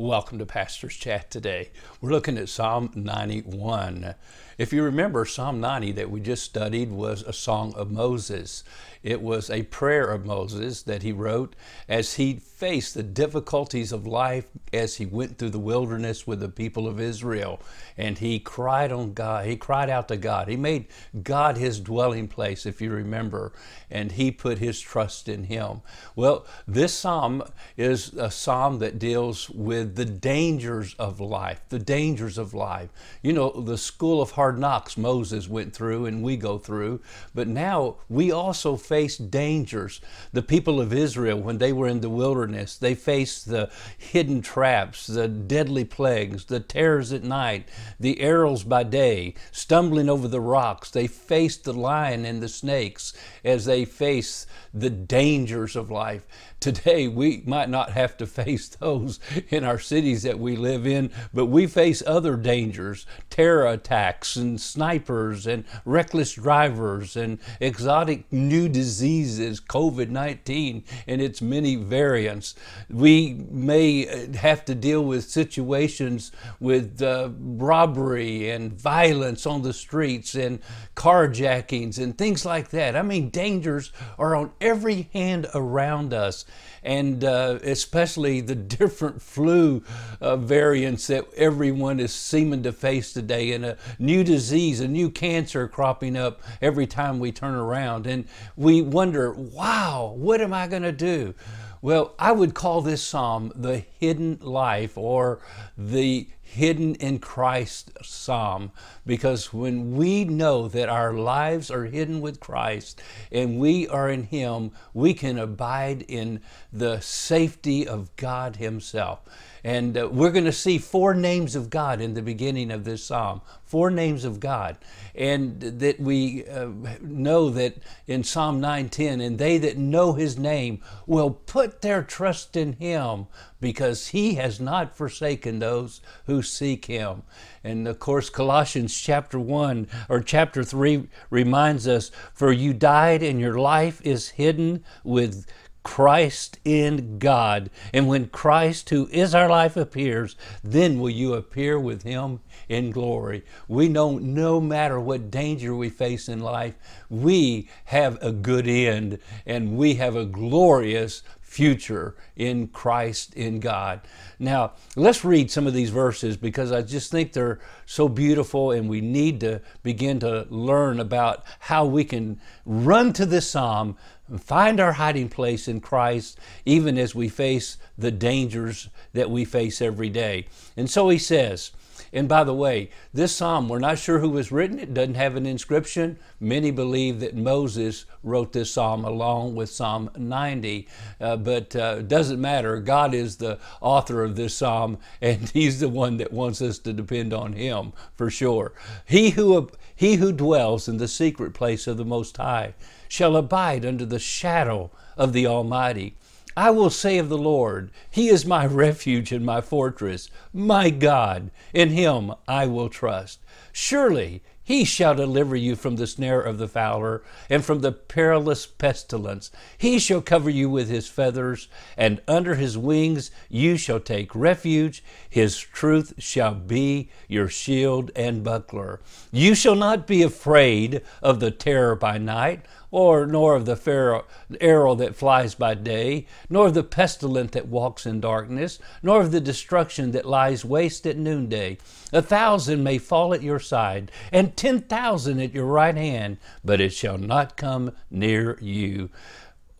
Welcome to Pastor's Chat today. We're looking at Psalm 91. If you remember, Psalm 90 that we just studied was a song of Moses. It was a prayer of Moses that he wrote as he faced the difficulties of life as he went through the wilderness with the people of Israel. And he cried on God. He cried out to God. He made God his dwelling place, if you remember, and he put his trust in him. Well, this psalm is a psalm that deals with the dangers of life, the dangers of life. You know, the school of hard knocks Moses went through and we go through, but now we also face dangers. The people of Israel, when they were in the wilderness, they faced the hidden traps, the deadly plagues, the terrors at night, the arrows by day, stumbling over the rocks. They faced the lion and the snakes as they faced the dangers of life. Today, we might not have to face those in our cities that we live in, but we face other dangers terror attacks and snipers and reckless drivers and exotic new diseases, COVID 19 and its many variants. We may have to deal with situations with uh, robbery and violence on the streets and carjackings and things like that. I mean, dangers are on every hand around us and uh, especially the different flu uh, variants that everyone is seeming to face today, and a new disease, a new cancer cropping up every time we turn around. And we wonder, wow, what am I going to do? Well, I would call this psalm the hidden life or the hidden in Christ psalm because when we know that our lives are hidden with Christ and we are in Him, we can abide in the safety of God Himself. And uh, we're going to see four names of God in the beginning of this psalm. Four names of God. And that we uh, know that in Psalm 9:10, and they that know his name will put their trust in him because he has not forsaken those who seek him. And of course, Colossians chapter 1 or chapter 3 reminds us, For you died, and your life is hidden with Christ in God. And when Christ, who is our life, appears, then will you appear with him in glory. We know no matter what danger we face in life, we have a good end and we have a glorious future in Christ, in God. Now, let's read some of these verses because I just think they're so beautiful and we need to begin to learn about how we can run to this psalm and find our hiding place in Christ even as we face the dangers that we face every day. And so he says, and by the way, this psalm, we're not sure who was written. It doesn't have an inscription. Many believe that Moses wrote this psalm along with Psalm 90, uh, but uh, it doesn't matter. God is the author of this psalm, and He's the one that wants us to depend on Him for sure. He who, he who dwells in the secret place of the Most High shall abide under the shadow of the Almighty. I will say of the Lord, He is my refuge and my fortress, my God, in Him I will trust. Surely He shall deliver you from the snare of the fowler and from the perilous pestilence. He shall cover you with His feathers, and under His wings you shall take refuge. His truth shall be your shield and buckler. You shall not be afraid of the terror by night or nor of the arrow that flies by day, nor of the pestilence that walks in darkness, nor of the destruction that lies waste at noonday. A thousand may fall at your side, and ten thousand at your right hand, but it shall not come near you.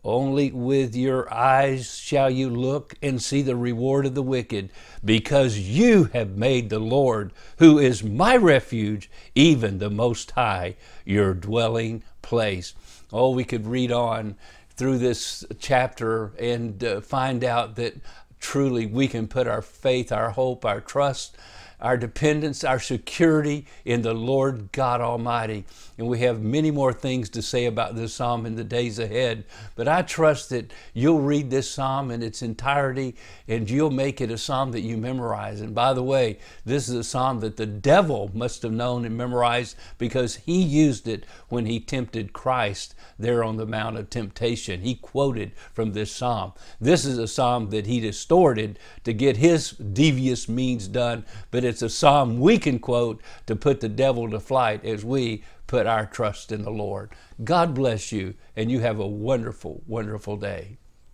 Only with your eyes shall you look and see the reward of the wicked, because you have made the Lord, who is my refuge, even the Most High, your dwelling place. Oh, we could read on through this chapter and uh, find out that truly we can put our faith, our hope, our trust, our dependence, our security in the Lord God Almighty. And we have many more things to say about this psalm in the days ahead. But I trust that you'll read this psalm in its entirety and you'll make it a psalm that you memorize. And by the way, this is a psalm that the devil must have known and memorized because he used it when he tempted Christ there on the Mount of Temptation. He quoted from this psalm. This is a psalm that he distorted to get his devious means done, but it's a psalm we can quote to put the devil to flight as we put our trust in the Lord. God bless you, and you have a wonderful, wonderful day.